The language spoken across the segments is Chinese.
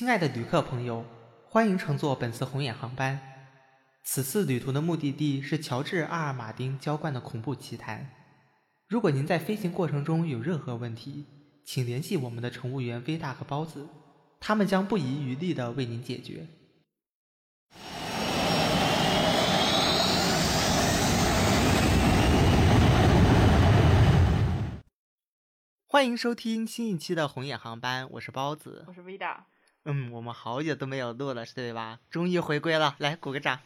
亲爱的旅客朋友，欢迎乘坐本次红眼航班。此次旅途的目的地是乔治·阿尔马丁浇灌的恐怖奇谭。如果您在飞行过程中有任何问题，请联系我们的乘务员威大和包子，他们将不遗余力地为您解决。欢迎收听新一期的红眼航班，我是包子，我是维达。嗯，我们好久都没有录了，是对吧？终于回归了，来鼓个掌。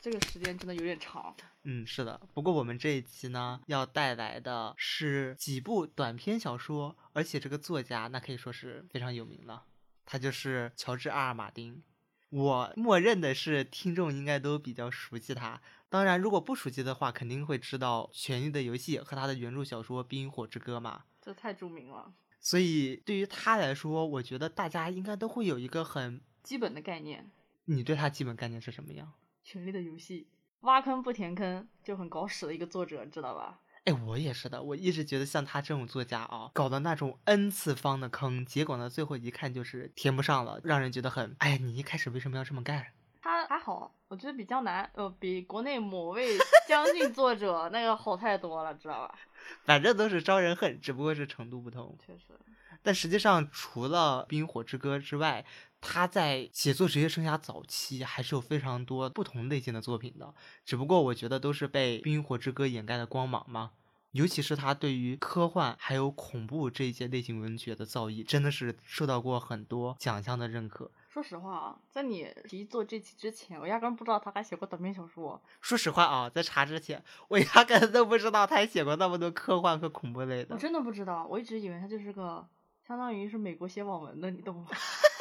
这个时间真的有点长。嗯，是的。不过我们这一期呢，要带来的是几部短篇小说，而且这个作家那可以说是非常有名的，他就是乔治·阿尔马丁。我默认的是听众应该都比较熟悉他，当然如果不熟悉的话，肯定会知道《权力的游戏》和他的原著小说《冰与火之歌》嘛。这太著名了。所以对于他来说，我觉得大家应该都会有一个很基本的概念。你对他基本概念是什么样？权力的游戏，挖坑不填坑，就很搞屎的一个作者，知道吧？哎，我也是的，我一直觉得像他这种作家啊，搞的那种 n 次方的坑，结果呢，最后一看就是填不上了，让人觉得很，哎，你一开始为什么要这么干？他还好，我觉得比江南，呃，比国内某位 将军作者那个好太多了，知道吧？反正都是招人恨，只不过是程度不同。确实。但实际上，除了《冰火之歌》之外，他在写作职业生涯早期还是有非常多不同类型的作品的。只不过我觉得都是被《冰火之歌》掩盖的光芒嘛。尤其是他对于科幻还有恐怖这一些类型文学的造诣，真的是受到过很多奖项的认可。说实话啊，在你提做这期之前，我压根不知道他还写过短篇小说。说实话啊，在查之前，我压根都不知道他还写过那么多科幻和恐怖类的。我真的不知道，我一直以为他就是个相当于是美国写网文的，你懂吗？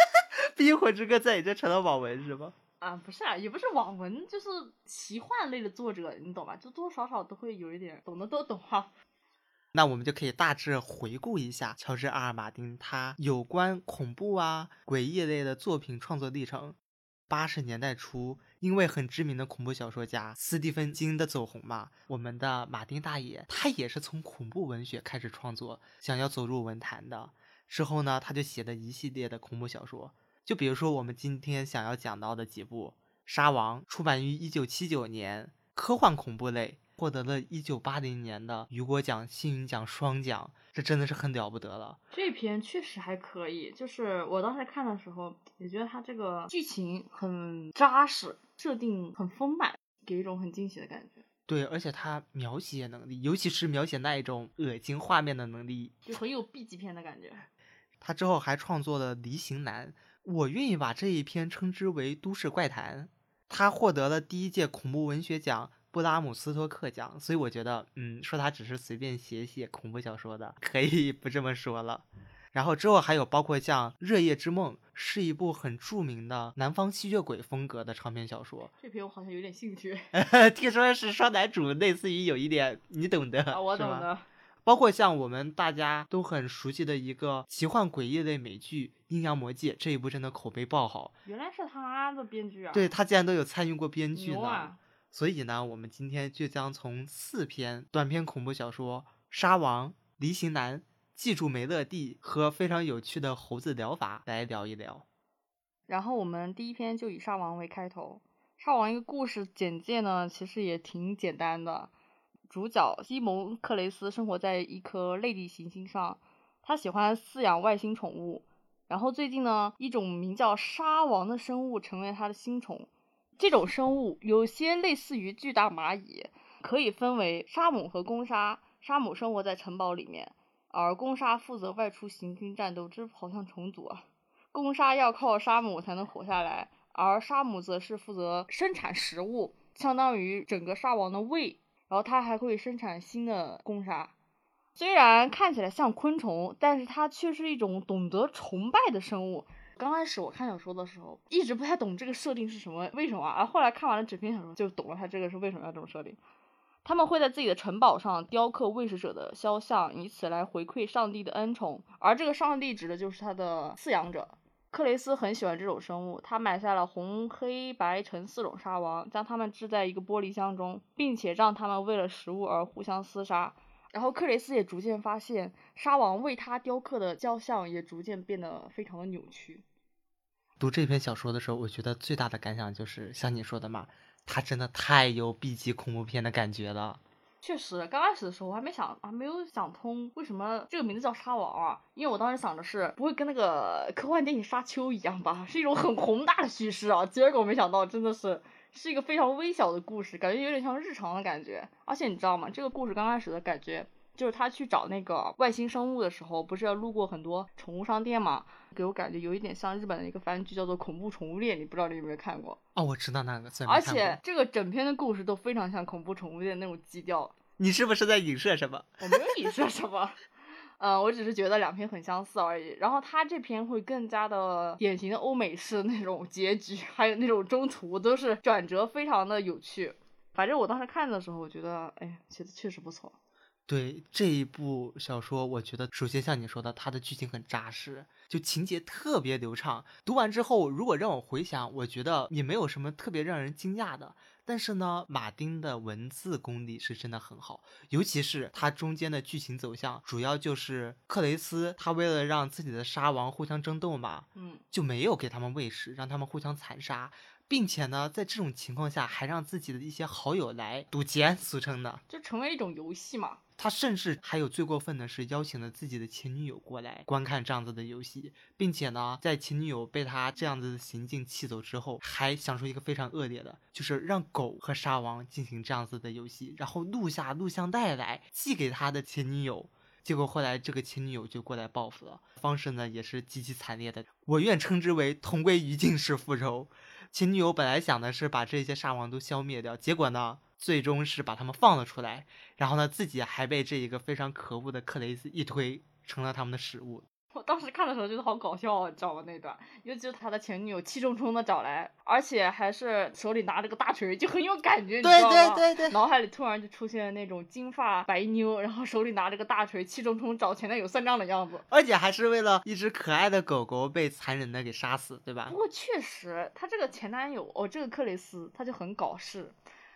冰火之歌在你这成了网文是吗？啊，不是啊，也不是网文，就是奇幻类的作者，你懂吧？就多多少少都会有一点，懂的都懂哈。那我们就可以大致回顾一下乔治·阿尔马丁他有关恐怖啊、诡异类的作品创作历程。八十年代初，因为很知名的恐怖小说家斯蒂芬金的走红嘛，我们的马丁大爷他也是从恐怖文学开始创作，想要走入文坛的。之后呢，他就写了一系列的恐怖小说。就比如说我们今天想要讲到的几部《沙王》，出版于一九七九年，科幻恐怖类，获得了一九八零年的雨果奖、星云奖双奖，这真的是很了不得了。这篇确实还可以，就是我当时看的时候，也觉得它这个剧情很扎实，设定很丰满，给一种很惊喜的感觉。对，而且他描写能力，尤其是描写那一种恶心画面的能力，就很有 B 级片的感觉。他之后还创作了《离形男》。我愿意把这一篇称之为都市怪谈，他获得了第一届恐怖文学奖布拉姆斯托克奖，所以我觉得，嗯，说他只是随便写写恐怖小说的，可以不这么说了。然后之后还有包括像《热夜之梦》，是一部很著名的南方吸血鬼风格的长篇小说。这篇我好像有点兴趣，听说是双男主，类似于有一点，你懂的，啊，我懂的。包括像我们大家都很熟悉的一个奇幻诡异类美剧《阴阳魔界》，这一部真的口碑爆好。原来是他的编剧啊！对他竟然都有参与过编剧呢。所以呢，我们今天就将从四篇短篇恐怖小说《沙王》《离形男》《记住梅乐蒂》和非常有趣的猴子疗法来聊一聊。然后我们第一篇就以沙王为开头。沙王一个故事简介呢，其实也挺简单的。主角西蒙·克雷斯生活在一颗类地行星上，他喜欢饲养外星宠物。然后最近呢，一种名叫沙王的生物成为他的新宠。这种生物有些类似于巨大蚂蚁，可以分为沙姆和公沙。沙姆生活在城堡里面，而公沙负责外出行军战斗。这好像重组啊！公沙要靠沙姆才能活下来，而沙姆则是负责生产食物，相当于整个沙王的胃。然后它还会生产新的公沙，虽然看起来像昆虫，但是它却是一种懂得崇拜的生物。刚开始我看小说的时候，一直不太懂这个设定是什么，为什么？而后来看完了整篇小说，就懂了它这个是为什么要这么设定。他们会在自己的城堡上雕刻喂食者的肖像，以此来回馈上帝的恩宠，而这个上帝指的就是他的饲养者。克雷斯很喜欢这种生物，他买下了红、黑、白、橙四种沙王，将它们置在一个玻璃箱中，并且让它们为了食物而互相厮杀。然后克雷斯也逐渐发现，沙王为他雕刻的雕像也逐渐变得非常的扭曲。读这篇小说的时候，我觉得最大的感想就是像你说的嘛，它真的太有 B 级恐怖片的感觉了。确实，刚开始的时候我还没想，还没有想通为什么这个名字叫沙王啊？因为我当时想的是不会跟那个科幻电影《沙丘》一样吧，是一种很宏大的叙事啊。结果没想到真的是是一个非常微小的故事，感觉有点像日常的感觉。而且你知道吗？这个故事刚开始的感觉就是他去找那个外星生物的时候，不是要路过很多宠物商店嘛？给我感觉有一点像日本的一个番剧，叫做《恐怖宠物店》，你不知道你有没有看过？哦，我知道那个，而且这个整篇的故事都非常像《恐怖宠物店》那种基调。你是不是在影射什么？我没有影射什么，嗯，我只是觉得两篇很相似而已。然后他这篇会更加的典型的欧美式那种结局，还有那种中途都是转折，非常的有趣。反正我当时看的时候，我觉得，哎，写的确实不错。对这一部小说，我觉得首先像你说的，它的剧情很扎实，就情节特别流畅。读完之后，如果让我回想，我觉得也没有什么特别让人惊讶的。但是呢，马丁的文字功力是真的很好，尤其是他中间的剧情走向，主要就是克雷斯他为了让自己的沙王互相争斗嘛，嗯，就没有给他们喂食，让他们互相残杀，并且呢，在这种情况下还让自己的一些好友来赌钱，俗称的，就成为一种游戏嘛。他甚至还有最过分的是，邀请了自己的前女友过来观看这样子的游戏，并且呢，在前女友被他这样子的行径气走之后，还想出一个非常恶劣的，就是让狗和沙王进行这样子的游戏，然后录下录像带来寄给他的前女友。结果后来这个前女友就过来报复了，方式呢也是极其惨烈的，我愿称之为同归于尽式复仇。前女友本来想的是把这些沙王都消灭掉，结果呢？最终是把他们放了出来，然后呢，自己还被这一个非常可恶的克雷斯一推，成了他们的食物。我当时看的时候觉得好搞笑，你知道吗？那段，尤其是他的前女友气冲冲的找来，而且还是手里拿着个大锤，就很有感觉，你知道吗？对对对对。脑海里突然就出现了那种金发白妞，然后手里拿着个大锤，气冲冲找前男友算账的样子。而且还是为了一只可爱的狗狗被残忍的给杀死，对吧？不过确实，他这个前男友，哦，这个克里斯，他就很搞事。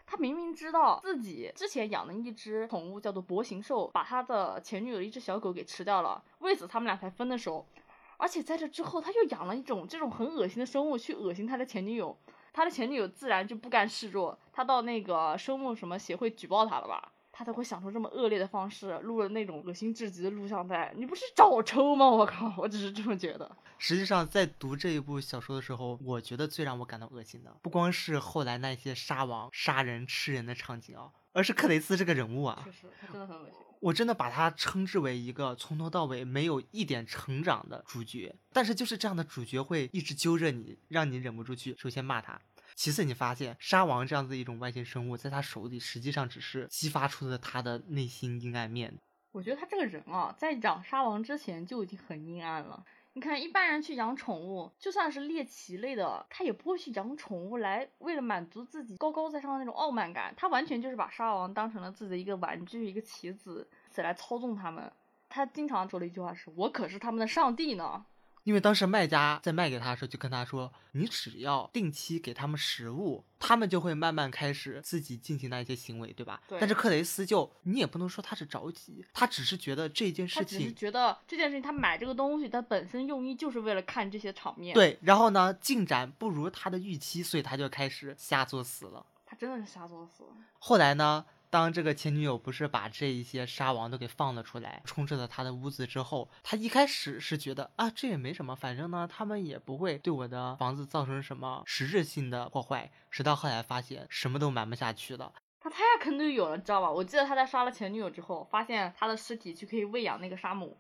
他明明知道自己之前养的一只宠物叫做薄形兽，把他的前女友一只小狗给吃掉了，为此他们俩才分的手。而且在这之后，他又养了一种这种很恶心的生物去恶心他的前女友，他的前女友自然就不甘示弱，他到那个生物什么协会举报他了吧？他才会想出这么恶劣的方式，录了那种恶心至极的录像带。你不是找抽吗？我靠，我只是这么觉得。实际上，在读这一部小说的时候，我觉得最让我感到恶心的，不光是后来那些杀王、杀人、吃人的场景啊，而是克雷斯这个人物啊。确实，他真的很恶心。我真的把他称之为一个从头到尾没有一点成长的主角。但是就是这样的主角会一直揪着你，让你忍不住去首先骂他。其次，你发现沙王这样子一种外星生物，在他手里实际上只是激发出了他的内心阴暗面。我觉得他这个人啊，在养沙王之前就已经很阴暗了。你看，一般人去养宠物，就算是猎奇类的，他也不会去养宠物来为了满足自己高高在上的那种傲慢感。他完全就是把沙王当成了自己的一个玩具，一个棋子，来操纵他们。他经常说的一句话是：“我可是他们的上帝呢。”因为当时卖家在卖给他的时候，就跟他说：“你只要定期给他们食物，他们就会慢慢开始自己进行那一些行为，对吧？”对。但是克雷斯就你也不能说他是着急，他只是觉得这件事情，他只是觉得这件事情，他买这个东西，他本身用意就是为了看这些场面。对。然后呢，进展不如他的预期，所以他就开始瞎作死了。他真的是瞎作死。后来呢？当这个前女友不是把这一些沙王都给放了出来，充斥了他的屋子之后，他一开始是觉得啊，这也没什么，反正呢，他们也不会对我的房子造成什么实质性的破坏。直到后来发现什么都瞒不下去了，他太坑队友了，知道吧？我记得他在杀了前女友之后，发现他的尸体就可以喂养那个沙姆，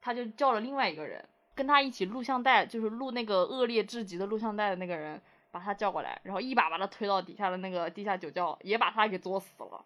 他就叫了另外一个人跟他一起录像带，就是录那个恶劣至极的录像带的那个人，把他叫过来，然后一把把他推到底下的那个地下酒窖，也把他给作死了。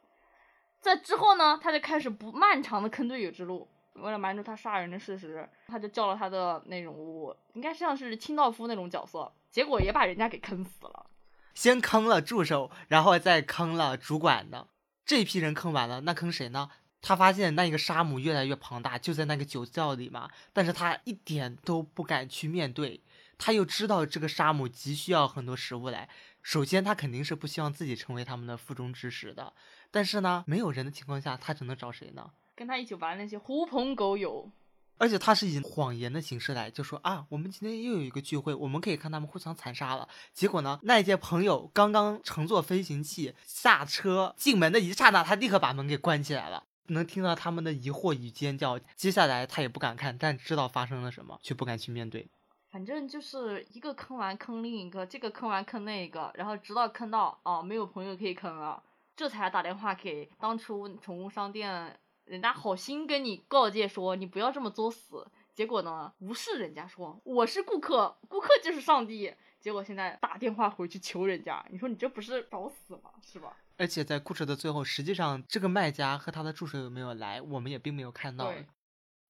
在之后呢，他就开始不漫长的坑队友之路。为了瞒住他杀人的事实，他就叫了他的那种，应该像是清道夫那种角色，结果也把人家给坑死了。先坑了助手，然后再坑了主管的。这批人坑完了，那坑谁呢？他发现那个沙姆越来越庞大，就在那个酒窖里嘛。但是他一点都不敢去面对，他又知道这个沙姆急需要很多食物来。首先，他肯定是不希望自己成为他们的腹中之食的。但是呢，没有人的情况下，他只能找谁呢？跟他一起玩那些狐朋狗友。而且他是以谎言的形式来，就说啊，我们今天又有一个聚会，我们可以看他们互相残杀了。结果呢，那一届朋友刚刚乘坐飞行器下车进门的一刹那，他立刻把门给关起来了。能听到他们的疑惑与尖叫。接下来他也不敢看，但知道发生了什么，却不敢去面对。反正就是一个坑完坑另一个，这个坑完坑那个，然后直到坑到哦没有朋友可以坑了，这才打电话给当初宠物商店。人家好心跟你告诫说，你不要这么作死，结果呢，无视人家说我是顾客，顾客就是上帝。结果现在打电话回去求人家，你说你这不是找死吗？是吧？而且在故事的最后，实际上这个卖家和他的助手有没有来，我们也并没有看到。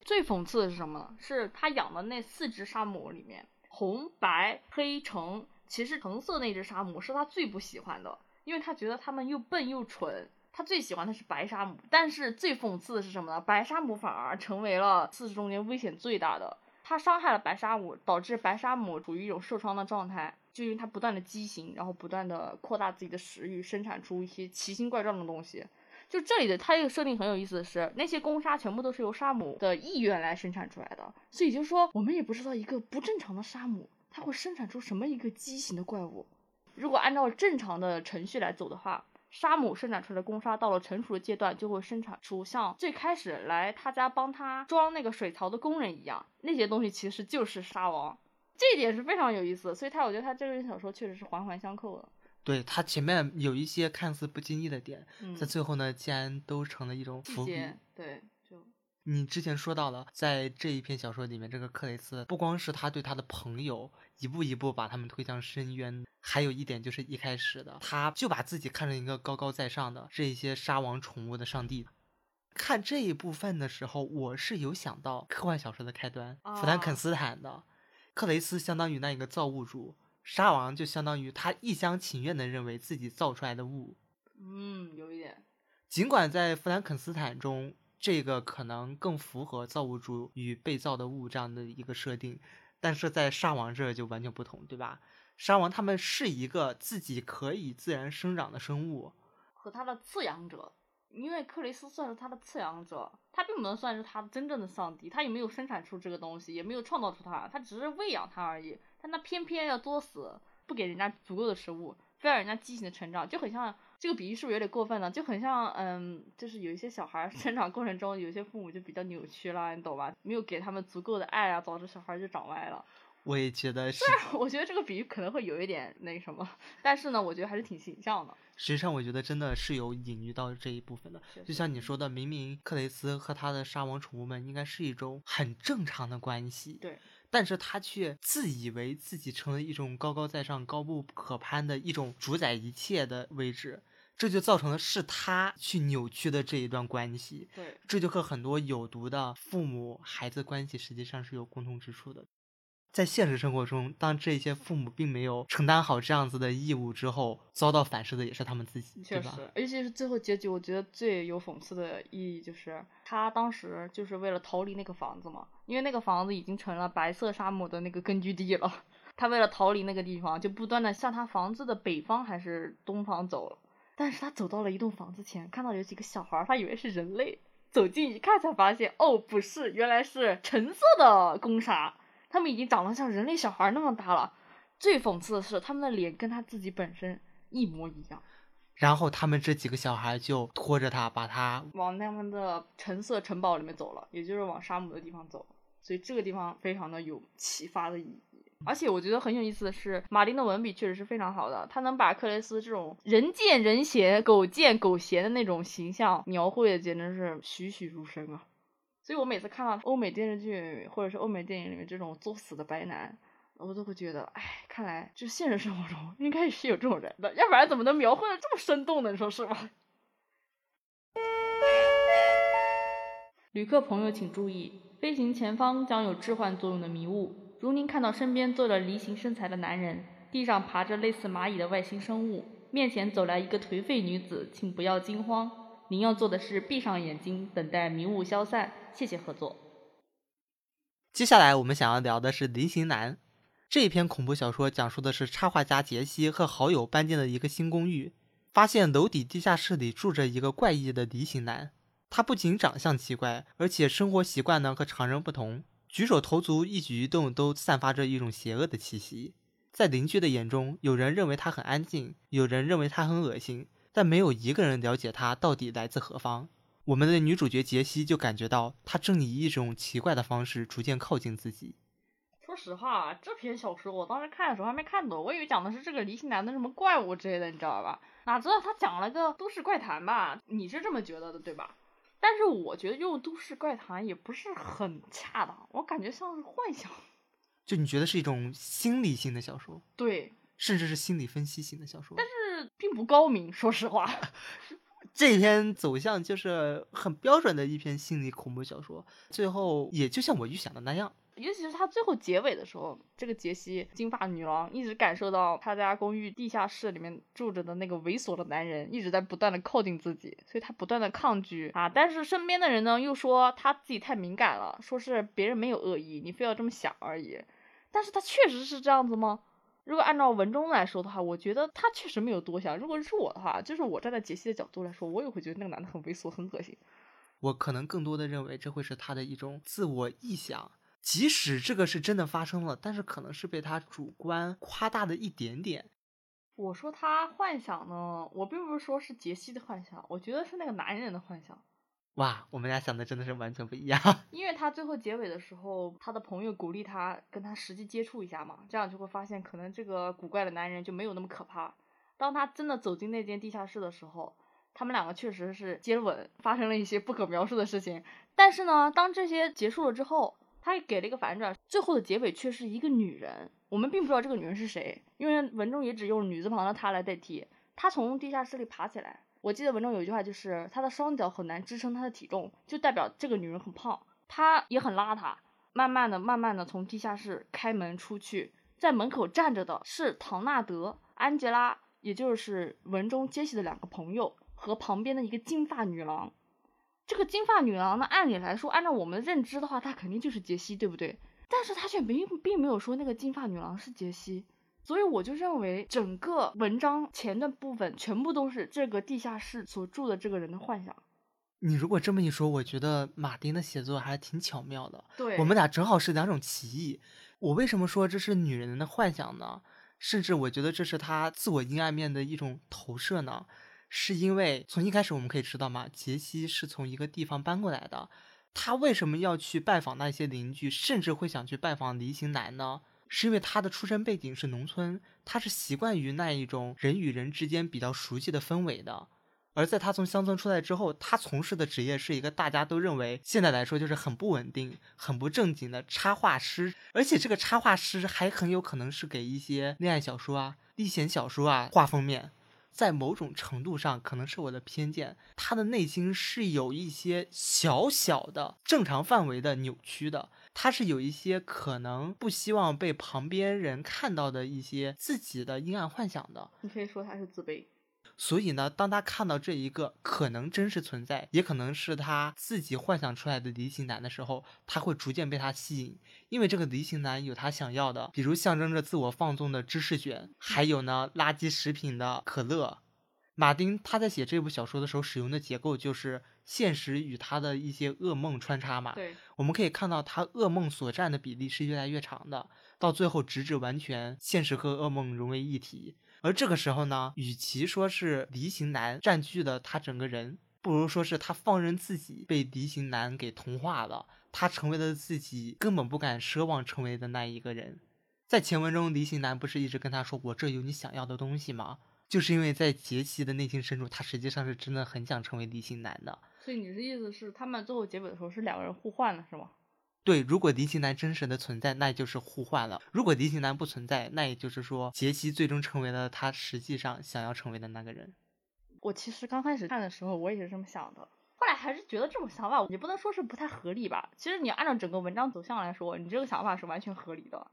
最讽刺的是什么呢？是他养的那四只沙姆里面，红、白、黑、橙，其实橙色那只沙姆是他最不喜欢的，因为他觉得他们又笨又蠢。他最喜欢的是白沙姆，但是最讽刺的是什么呢？白沙姆反而成为了四只中间危险最大的。他伤害了白沙姆，导致白沙姆处于一种受伤的状态，就因为他不断的畸形，然后不断的扩大自己的食欲，生产出一些奇形怪状的东西。就这里的他一个设定很有意思的是，那些公沙全部都是由沙姆的意愿来生产出来的，所以就是说我们也不知道一个不正常的沙姆，它会生产出什么一个畸形的怪物。如果按照正常的程序来走的话。沙姆生产出来的公沙到了成熟的阶段，就会生产出像最开始来他家帮他装那个水槽的工人一样，那些东西其实就是沙王，这一点是非常有意思。所以他我觉得他这个小说确实是环环相扣的。对他前面有一些看似不经意的点，在最后呢，竟然都成了一种伏笔。对，就你之前说到了，在这一篇小说里面，这个克雷斯不光是他对他的朋友。一步一步把他们推向深渊。还有一点就是一开始的，他就把自己看成一个高高在上的这些沙王宠物的上帝。看这一部分的时候，我是有想到科幻小说的开端，弗兰肯斯坦的克雷斯相当于那一个造物主，沙王就相当于他一厢情愿的认为自己造出来的物。嗯，有一点。尽管在弗兰肯斯坦中，这个可能更符合造物主与被造的物这样的一个设定。但是在沙王这就完全不同，对吧？沙王他们是一个自己可以自然生长的生物，和他的饲养者，因为克雷斯算是他的饲养者，他并不能算是他真正的上帝，他也没有生产出这个东西，也没有创造出它，他只是喂养它而已。但他偏偏要作死，不给人家足够的食物，非要人家畸形的成长，就很像。这个比喻是不是有点过分呢？就很像，嗯，就是有一些小孩成长过程中，有些父母就比较扭曲了，你懂吧？没有给他们足够的爱啊，导致小孩就长歪了。我也觉得是。我觉得这个比喻可能会有一点那什么，但是呢，我觉得还是挺形象的。实际上，我觉得真的是有隐喻到这一部分的。就像你说的，明明克雷斯和他的沙王宠物们应该是一种很正常的关系。对。但是他却自以为自己成了一种高高在上、高不可攀的一种主宰一切的位置。这就造成了是他去扭曲的这一段关系，对，这就和很多有毒的父母孩子关系实际上是有共同之处的。在现实生活中，当这些父母并没有承担好这样子的义务之后，遭到反噬的也是他们自己，确实，尤其是最后结局，我觉得最有讽刺的意义就是他当时就是为了逃离那个房子嘛，因为那个房子已经成了白色沙漠的那个根据地了。他为了逃离那个地方，就不断的向他房子的北方还是东方走。但是他走到了一栋房子前，看到有几个小孩，他以为是人类，走近一看才发现，哦，不是，原来是橙色的公鲨，他们已经长得像人类小孩那么大了。最讽刺的是，他们的脸跟他自己本身一模一样。然后他们这几个小孩就拖着他，把他往他们的橙色城堡里面走了，也就是往沙姆的地方走。所以这个地方非常的有启发的意义。而且我觉得很有意思的是，马丁的文笔确实是非常好的，他能把克雷斯这种人见人嫌、狗见狗嫌的那种形象描绘的简直是栩栩如生啊！所以我每次看到欧美电视剧或者是欧美电影里面这种作死的白男，我都会觉得，哎，看来就现实生活中 应该是有这种人的，要不然怎么能描绘的这么生动呢？你说是吧？旅客朋友请注意，飞行前方将有置换作用的迷雾。如您看到身边坐着梨形身材的男人，地上爬着类似蚂蚁的外星生物，面前走来一个颓废女子，请不要惊慌。您要做的是闭上眼睛，等待迷雾消散。谢谢合作。接下来我们想要聊的是《梨形男》这一篇恐怖小说，讲述的是插画家杰西和好友搬进了一个新公寓，发现楼底地下室里住着一个怪异的梨形男。他不仅长相奇怪，而且生活习惯呢和常人不同，举手投足、一举一动都散发着一种邪恶的气息。在邻居的眼中，有人认为他很安静，有人认为他很恶心，但没有一个人了解他到底来自何方。我们的女主角杰西就感觉到，他正以一种奇怪的方式逐渐靠近自己。说实话，这篇小说我当时看的时候还没看懂，我以为讲的是这个离心男的什么怪物之类的，你知道吧？哪知道他讲了个都市怪谈吧？你是这么觉得的对吧？但是我觉得用都市怪谈也不是很恰当，我感觉像是幻想。就你觉得是一种心理性的小说，对，甚至是心理分析型的小说，但是并不高明，说实话。这篇走向就是很标准的一篇心理恐怖小说，最后也就像我预想的那样。尤其是他最后结尾的时候，这个杰西金发女郎一直感受到他家公寓地下室里面住着的那个猥琐的男人一直在不断的靠近自己，所以他不断的抗拒啊。但是身边的人呢又说他自己太敏感了，说是别人没有恶意，你非要这么想而已。但是他确实是这样子吗？如果按照文中来说的话，我觉得他确实没有多想。如果是我的话，就是我站在杰西的角度来说，我也会觉得那个男的很猥琐、很恶心。我可能更多的认为这会是他的一种自我臆想，即使这个是真的发生了，但是可能是被他主观夸大的一点点。我说他幻想呢，我并不是说是杰西的幻想，我觉得是那个男人的幻想。哇，我们俩想的真的是完全不一样。因为他最后结尾的时候，他的朋友鼓励他跟他实际接触一下嘛，这样就会发现可能这个古怪的男人就没有那么可怕。当他真的走进那间地下室的时候，他们两个确实是接吻，发生了一些不可描述的事情。但是呢，当这些结束了之后，他也给了一个反转，最后的结尾却是一个女人。我们并不知道这个女人是谁，因为文中也只用女字旁的她来代替。她从地下室里爬起来。我记得文中有一句话，就是她的双脚很难支撑她的体重，就代表这个女人很胖，她也很邋遢。慢慢的、慢慢的从地下室开门出去，在门口站着的是唐纳德、安吉拉，也就是文中杰西的两个朋友和旁边的一个金发女郎。这个金发女郎呢，按理来说，按照我们的认知的话，她肯定就是杰西，对不对？但是她却并并没有说那个金发女郎是杰西。所以我就认为，整个文章前的部分全部都是这个地下室所住的这个人的幻想。你如果这么一说，我觉得马丁的写作还挺巧妙的。对，我们俩正好是两种歧义。我为什么说这是女人的幻想呢？甚至我觉得这是她自我阴暗面的一种投射呢？是因为从一开始我们可以知道嘛，杰西是从一个地方搬过来的，他为什么要去拜访那些邻居，甚至会想去拜访梨形男呢？是因为他的出身背景是农村，他是习惯于那一种人与人之间比较熟悉的氛围的。而在他从乡村出来之后，他从事的职业是一个大家都认为现在来说就是很不稳定、很不正经的插画师，而且这个插画师还很有可能是给一些恋爱小说啊、历险小说啊画封面。在某种程度上，可能是我的偏见，他的内心是有一些小小的正常范围的扭曲的。他是有一些可能不希望被旁边人看到的一些自己的阴暗幻想的。你可以说他是自卑。所以呢，当他看到这一个可能真实存在，也可能是他自己幻想出来的梨形男的时候，他会逐渐被他吸引。因为这个梨形男有他想要的，比如象征着自我放纵的芝士卷，还有呢垃圾食品的可乐。马丁他在写这部小说的时候使用的结构就是。现实与他的一些噩梦穿插嘛，对，我们可以看到他噩梦所占的比例是越来越长的，到最后直至完全现实和噩梦融为一体。而这个时候呢，与其说是离形男占据了他整个人，不如说是他放任自己被离形男给同化了，他成为了自己根本不敢奢望成为的那一个人。在前文中，离形男不是一直跟他说：“我这有你想要的东西吗？”就是因为在杰西的内心深处，他实际上是真的很想成为离形男的。所以你的意思是，他们最后结尾的时候是两个人互换了，是吗？对，如果离奇男真实的存在，那就是互换了；如果离奇男不存在，那也就是说，杰西最终成为了他实际上想要成为的那个人。我其实刚开始看的时候，我也是这么想的，后来还是觉得这种想法也不能说是不太合理吧。其实你按照整个文章走向来说，你这个想法是完全合理的。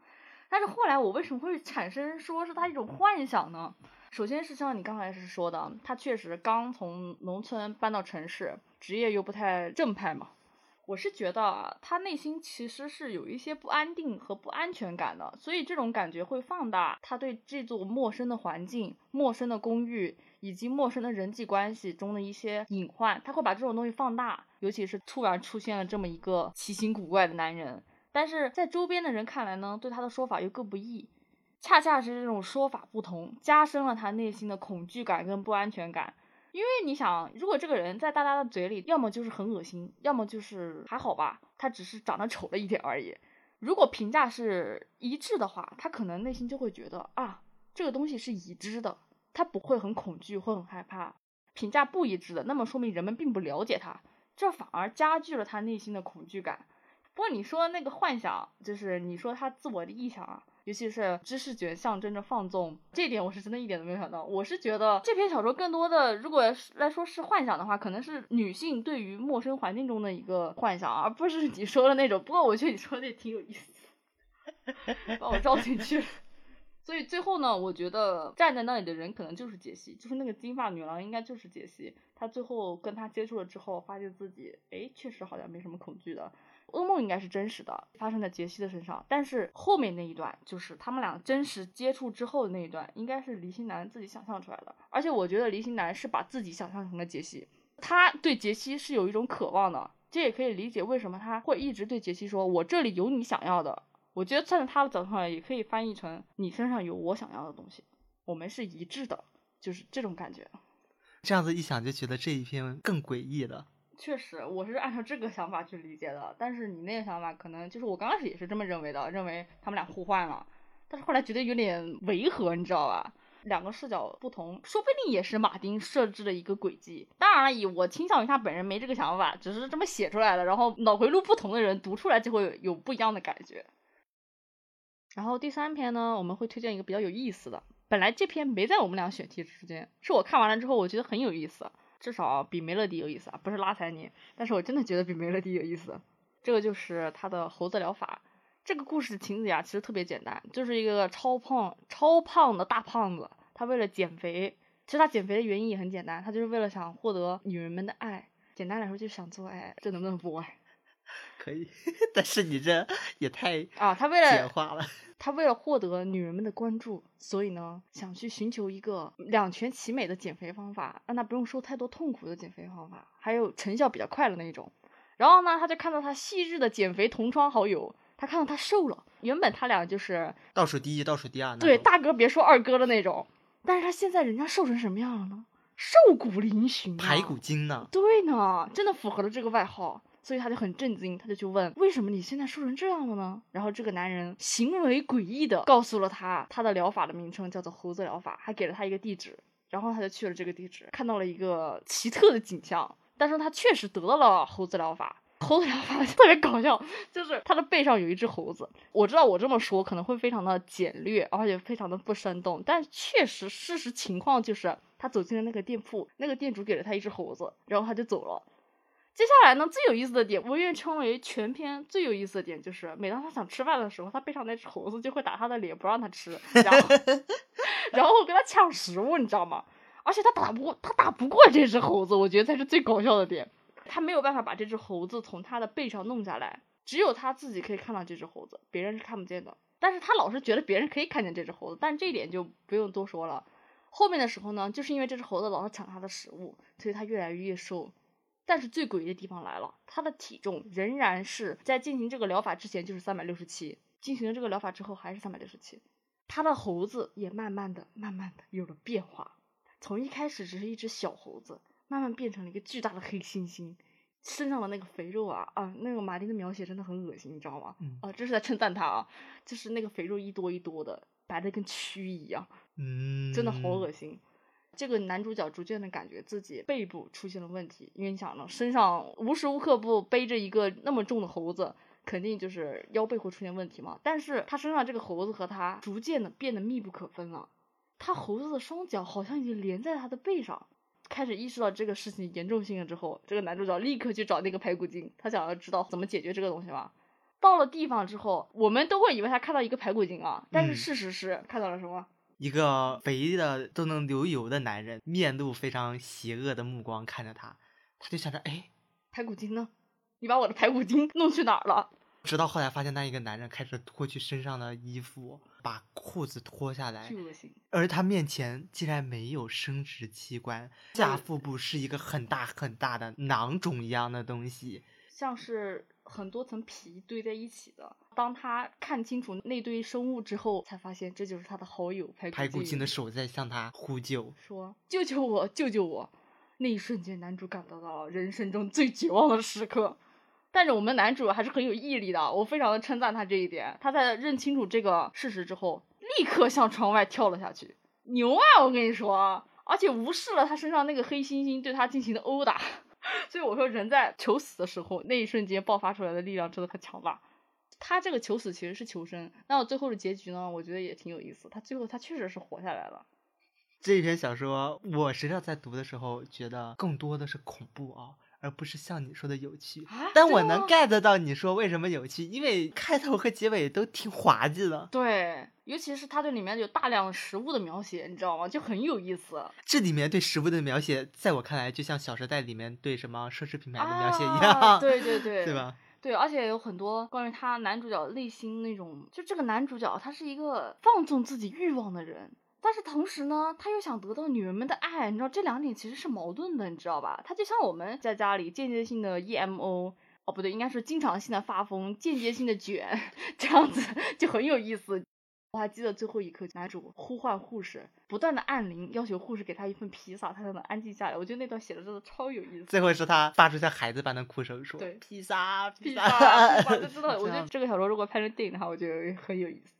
但是后来我为什么会产生说是他一种幻想呢？首先是像你刚才是说的，他确实刚从农村搬到城市，职业又不太正派嘛。我是觉得啊，他内心其实是有一些不安定和不安全感的，所以这种感觉会放大他对这座陌生的环境、陌生的公寓以及陌生的人际关系中的一些隐患，他会把这种东西放大。尤其是突然出现了这么一个奇形古怪的男人，但是在周边的人看来呢，对他的说法又各不易。恰恰是这种说法不同，加深了他内心的恐惧感跟不安全感。因为你想，如果这个人在大家的嘴里，要么就是很恶心，要么就是还好吧，他只是长得丑了一点而已。如果评价是一致的话，他可能内心就会觉得啊，这个东西是已知的，他不会很恐惧，会很害怕。评价不一致的，那么说明人们并不了解他，这反而加剧了他内心的恐惧感。不过你说那个幻想，就是你说他自我的臆想啊。尤其是知识卷象征着放纵，这点我是真的一点都没有想到。我是觉得这篇小说更多的，如果来说是幻想的话，可能是女性对于陌生环境中的一个幻想，而不是你说的那种。不过我觉得你说的也挺有意思，把我招进去了。所以最后呢，我觉得站在那里的人可能就是杰西，就是那个金发女郎应该就是杰西。她最后跟他接触了之后，发现自己哎，确实好像没什么恐惧的。噩梦应该是真实的，发生在杰西的身上。但是后面那一段，就是他们俩真实接触之后的那一段，应该是黎心南自己想象出来的。而且我觉得黎心南是把自己想象成了杰西，他对杰西是有一种渴望的。这也可以理解为什么他会一直对杰西说：“我这里有你想要的。”我觉得站在他的角度上，也可以翻译成：“你身上有我想要的东西，我们是一致的。”就是这种感觉。这样子一想，就觉得这一篇更诡异了。确实，我是按照这个想法去理解的，但是你那个想法可能就是我刚开始也是这么认为的，认为他们俩互换了，但是后来觉得有点违和，你知道吧？两个视角不同，说不定也是马丁设置的一个轨迹。当然了，以我倾向于他本人没这个想法，只是这么写出来的，然后脑回路不同的人读出来就会有不一样的感觉。然后第三篇呢，我们会推荐一个比较有意思的，本来这篇没在我们俩选题之间，是我看完了之后我觉得很有意思。至少比梅乐迪有意思啊，不是拉踩你，但是我真的觉得比梅乐迪有意思。这个就是他的猴子疗法。这个故事的情节啊，其实特别简单，就是一个超胖、超胖的大胖子，他为了减肥，其实他减肥的原因也很简单，他就是为了想获得女人们的爱。简单来说，就是想做爱。这能不能不爱？可以，但是你这也太啊，他为了简化了。他为了获得女人们的关注，所以呢，想去寻求一个两全其美的减肥方法，让他不用受太多痛苦的减肥方法，还有成效比较快的那种。然后呢，他就看到他昔日的减肥同窗好友，他看到他瘦了。原本他俩就是倒数第一、倒数第二，对，大哥别说二哥的那种。但是他现在人家瘦成什么样了呢？瘦骨嶙峋，排骨精呢？对呢，真的符合了这个外号。所以他就很震惊，他就去问为什么你现在瘦成这样了呢？然后这个男人行为诡异的告诉了他他的疗法的名称叫做猴子疗法，还给了他一个地址。然后他就去了这个地址，看到了一个奇特的景象。但是他确实得到了猴子疗法，猴子疗法 特别搞笑，就是他的背上有一只猴子。我知道我这么说可能会非常的简略，而且非常的不生动，但确实事实情况就是他走进了那个店铺，那个店主给了他一只猴子，然后他就走了。接下来呢，最有意思的点，我愿意称为全篇最有意思的点，就是每当他想吃饭的时候，他背上那只猴子就会打他的脸，不让他吃，然后，然后跟他抢食物，你知道吗？而且他打不过，他打不过这只猴子，我觉得才是最搞笑的点。他没有办法把这只猴子从他的背上弄下来，只有他自己可以看到这只猴子，别人是看不见的。但是他老是觉得别人可以看见这只猴子，但这一点就不用多说了。后面的时候呢，就是因为这只猴子老是抢他的食物，所以他越来越瘦。但是最诡异的地方来了，他的体重仍然是在进行这个疗法之前就是三百六十七，进行了这个疗法之后还是三百六十七。他的猴子也慢慢的、慢慢的有了变化，从一开始只是一只小猴子，慢慢变成了一个巨大的黑猩猩，身上的那个肥肉啊啊，那个马丁的描写真的很恶心，你知道吗？啊，这是在称赞他啊，就是那个肥肉一多一多的，白的跟蛆一样，嗯，真的好恶心。这个男主角逐渐的感觉自己背部出现了问题，因为你想呢，身上无时无刻不背着一个那么重的猴子，肯定就是腰背会出现问题嘛。但是他身上这个猴子和他逐渐的变得密不可分了，他猴子的双脚好像已经连在他的背上。开始意识到这个事情严重性了之后，这个男主角立刻去找那个排骨精，他想要知道怎么解决这个东西嘛。到了地方之后，我们都会以为他看到一个排骨精啊，但是事实是看到了什么？一个肥的都能流油的男人，面露非常邪恶的目光看着他，他就想着，哎，排骨精呢？你把我的排骨精弄去哪儿了？直到后来发现那一个男人开始脱去身上的衣服，把裤子脱下来，恶心。而他面前竟然没有生殖器官，下腹部是一个很大很大的囊肿一样的东西。像是很多层皮堆在一起的。当他看清楚那堆生物之后，才发现这就是他的好友排骨排骨精的手在向他呼救。说：“救救我，救救我！”那一瞬间，男主感到了人生中最绝望的时刻。但是我们男主还是很有毅力的，我非常的称赞他这一点。他在认清楚这个事实之后，立刻向窗外跳了下去，牛啊！我跟你说，而且无视了他身上那个黑猩猩对他进行的殴打。所以我说，人在求死的时候，那一瞬间爆发出来的力量真的很强大。他这个求死其实是求生，那我最后的结局呢？我觉得也挺有意思。他最后他确实是活下来了。这篇小说，我实际上在读的时候，觉得更多的是恐怖啊，而不是像你说的有趣。啊但我能 get 到你说为什么有趣，因为开头和结尾都挺滑稽的。对，尤其是他对里面有大量食物的描写，你知道吗？就很有意思。这里面对食物的描写，在我看来，就像《小时代》里面对什么奢侈品牌的描写一啊样，对对 对，对？吧？对，而且有很多关于他男主角内心那种，就这个男主角他是一个放纵自己欲望的人，但是同时呢，他又想得到女人们的爱，你知道这两点其实是矛盾的，你知道吧？他就像我们在家里间接性的 emo。哦，不对，应该是经常性的发疯，间接性的卷，这样子就很有意思。我还记得最后一刻，男主呼唤护士，不断的按铃，要求护士给他一份披萨，他才能安静下来。我觉得那段写的真的超有意思。最后是他发出像孩子般的哭声，说：“对披萨，披萨，萨，披萨，这真的，我觉得这个小说如果拍成电影的话，我觉得很有意思。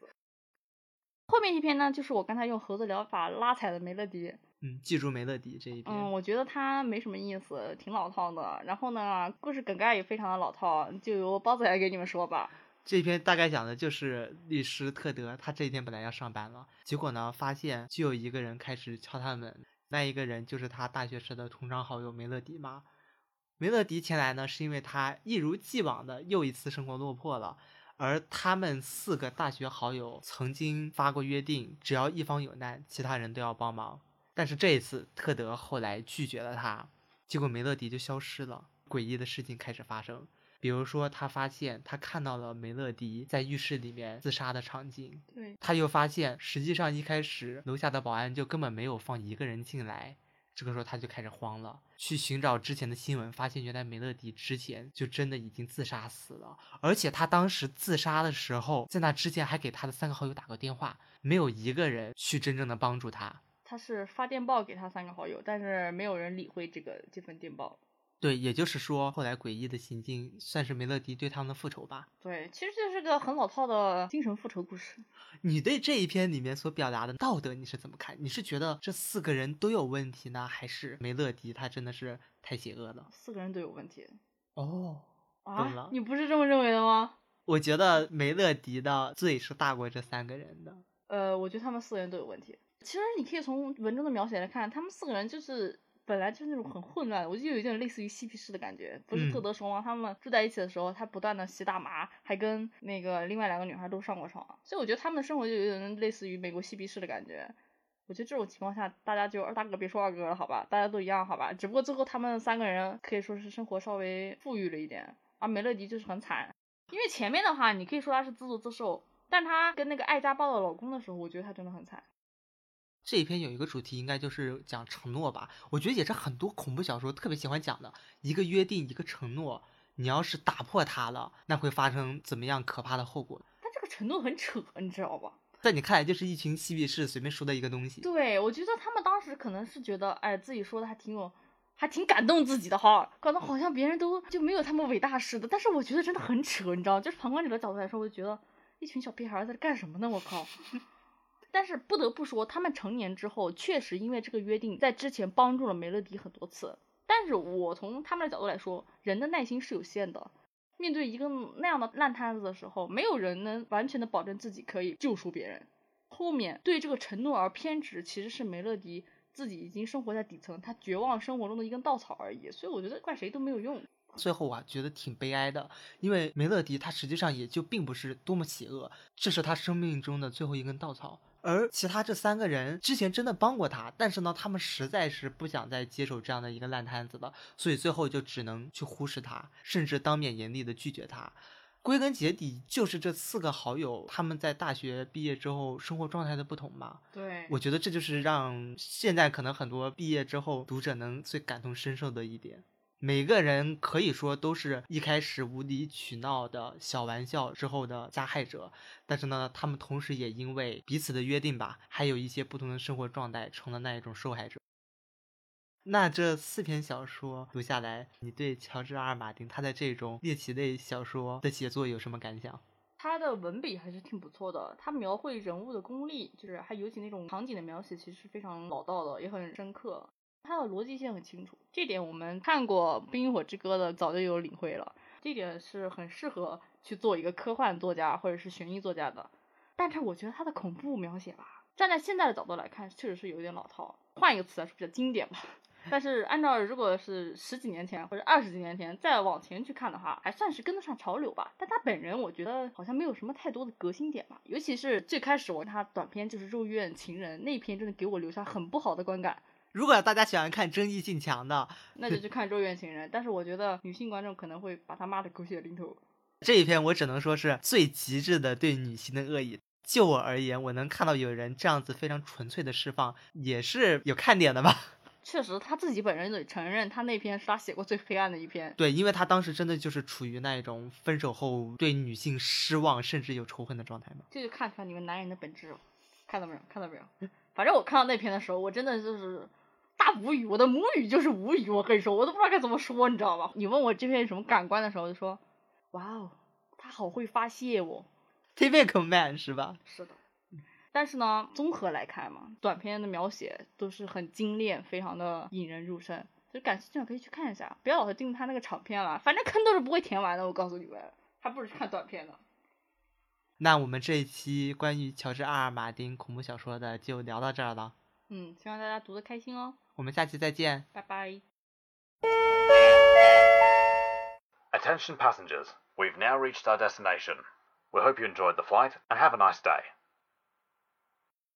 后面一篇呢，就是我刚才用盒子疗法拉踩的梅乐迪。嗯，记住梅乐迪这一篇。嗯，我觉得他没什么意思，挺老套的。然后呢，故事梗概也非常的老套，就由包子来给你们说吧。这一篇大概讲的就是律师特德，他这一天本来要上班了，结果呢，发现就有一个人开始敲他门，那一个人就是他大学时的同窗好友梅乐迪嘛。梅乐迪前来呢，是因为他一如既往的又一次生活落魄了，而他们四个大学好友曾经发过约定，只要一方有难，其他人都要帮忙。但是这一次，特德后来拒绝了他，结果梅乐迪就消失了，诡异的事情开始发生。比如说，他发现他看到了梅乐迪在浴室里面自杀的场景，对，他又发现实际上一开始楼下的保安就根本没有放一个人进来。这个时候他就开始慌了，去寻找之前的新闻，发现原来梅乐迪之前就真的已经自杀死了，而且他当时自杀的时候，在那之前还给他的三个好友打过电话，没有一个人去真正的帮助他。他是发电报给他三个好友，但是没有人理会这个这份电报。对，也就是说，后来诡异的行径算是梅乐迪对他们的复仇吧。对，其实就是个很老套的精神复仇故事。你对这一篇里面所表达的道德你是怎么看？你是觉得这四个人都有问题呢，还是梅乐迪他真的是太邪恶了？四个人都有问题哦，懂啊了？你不是这么认为的吗？我觉得梅乐迪的罪是大过这三个人的。呃，我觉得他们四个人都有问题。其实你可以从文中的描写来看，他们四个人就是本来就是那种很混乱，我就有一点类似于嬉皮士的感觉。不是特嗯德双王他们住在一起的时候，他不断的吸大麻，还跟那个另外两个女孩都上过床，所以我觉得他们的生活就有点类似于美国嬉皮士的感觉。我觉得这种情况下，大家就二大哥别说二哥了，好吧，大家都一样，好吧。只不过最后他们三个人可以说是生活稍微富裕了一点，而梅乐迪就是很惨。因为前面的话，你可以说她是自作自受，但她跟那个爱家暴的老公的时候，我觉得她真的很惨。这一篇有一个主题，应该就是讲承诺吧。我觉得也是很多恐怖小说特别喜欢讲的一个约定，一个承诺。你要是打破它了，那会发生怎么样可怕的后果？但这个承诺很扯，你知道吧？在你看来，就是一群嬉皮士随便说的一个东西。对，我觉得他们当时可能是觉得，哎，自己说的还挺有，还挺感动自己的哈，搞得好像别人都就没有他们伟大似的。但是我觉得真的很扯，你知道，就是旁观者的角度来说，我就觉得一群小屁孩儿在这干什么呢？我靠！但是不得不说，他们成年之后，确实因为这个约定，在之前帮助了梅乐迪很多次。但是我从他们的角度来说，人的耐心是有限的。面对一个那样的烂摊子的时候，没有人能完全的保证自己可以救赎别人。后面对这个承诺而偏执，其实是梅乐迪自己已经生活在底层，他绝望生活中的一根稻草而已。所以我觉得怪谁都没有用。最后啊，觉得挺悲哀的，因为梅乐迪他实际上也就并不是多么邪恶，这是他生命中的最后一根稻草。而其他这三个人之前真的帮过他，但是呢，他们实在是不想再接手这样的一个烂摊子了，所以最后就只能去忽视他，甚至当面严厉的拒绝他。归根结底，就是这四个好友他们在大学毕业之后生活状态的不同嘛。对，我觉得这就是让现在可能很多毕业之后读者能最感同身受的一点。每个人可以说都是一开始无理取闹的小玩笑之后的加害者，但是呢，他们同时也因为彼此的约定吧，还有一些不同的生活状态，成了那一种受害者。那这四篇小说读下来，你对乔治·阿尔马丁他的这种猎奇类小说的写作有什么感想？他的文笔还是挺不错的，他描绘人物的功力，就是还尤其那种场景的描写，其实是非常老道的，也很深刻。他的逻辑性很清楚，这点我们看过《冰与火之歌》的早就有领会了，这点是很适合去做一个科幻作家或者是悬疑作家的。但是我觉得他的恐怖描写吧，站在现在的角度来看，确实是有点老套，换一个词来说比较经典吧。但是按照如果是十几年前或者二十几年前再往前去看的话，还算是跟得上潮流吧。但他本人我觉得好像没有什么太多的革新点吧，尤其是最开始我看他短片就是《肉愿情人》那篇，真的给我留下很不好的观感。如果大家喜欢看争议性强的，那就去看《肉愿情人》。但是我觉得女性观众可能会把他骂的狗血淋头。这一篇我只能说是最极致的对女性的恶意。就我而言，我能看到有人这样子非常纯粹的释放，也是有看点的吧。确实，他自己本人也承认，他那篇是他写过最黑暗的一篇。对，因为他当时真的就是处于那一种分手后对女性失望，甚至有仇恨的状态嘛。这就看出来你们男人的本质了，看到没有？看到没有？反正我看到那篇的时候，我真的就是大无语，我的母语就是无语，我跟你说，我都不知道该怎么说，你知道吗？你问我这篇什么感官的时候，就说，哇哦，他好会发泄哦，typical man 是吧？是的。但是呢，综合来看嘛，短片的描写都是很精炼，非常的引人入胜。就感兴趣的可以去看一下，不要老是盯着他那个长片了，反正坑都是不会填完的。我告诉你们，还不如去看短片呢。那我们这一期关于乔治·阿尔马丁恐怖小说的就聊到这儿了。嗯，希望大家读的开心哦。我们下期再见，拜拜。Attention passengers, we've now reached our destination. We hope you enjoyed the flight and have a nice day.